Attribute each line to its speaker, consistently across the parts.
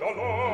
Speaker 1: dolor.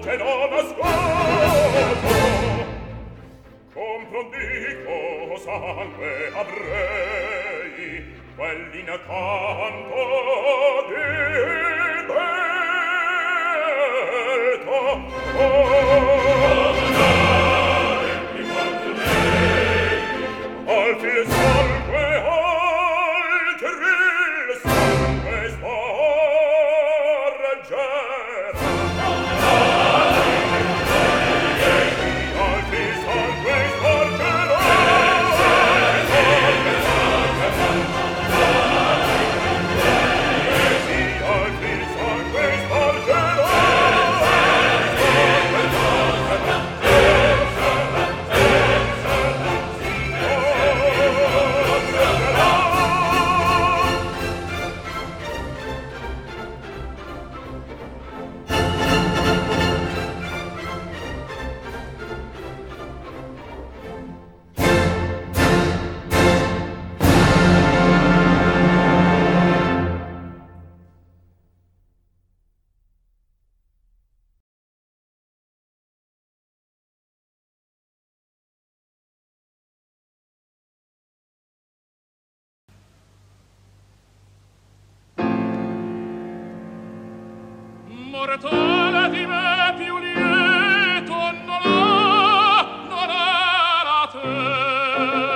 Speaker 1: te non ascolto comprendi cosa anche avrei quell'incanto di delto oh,
Speaker 2: Oh.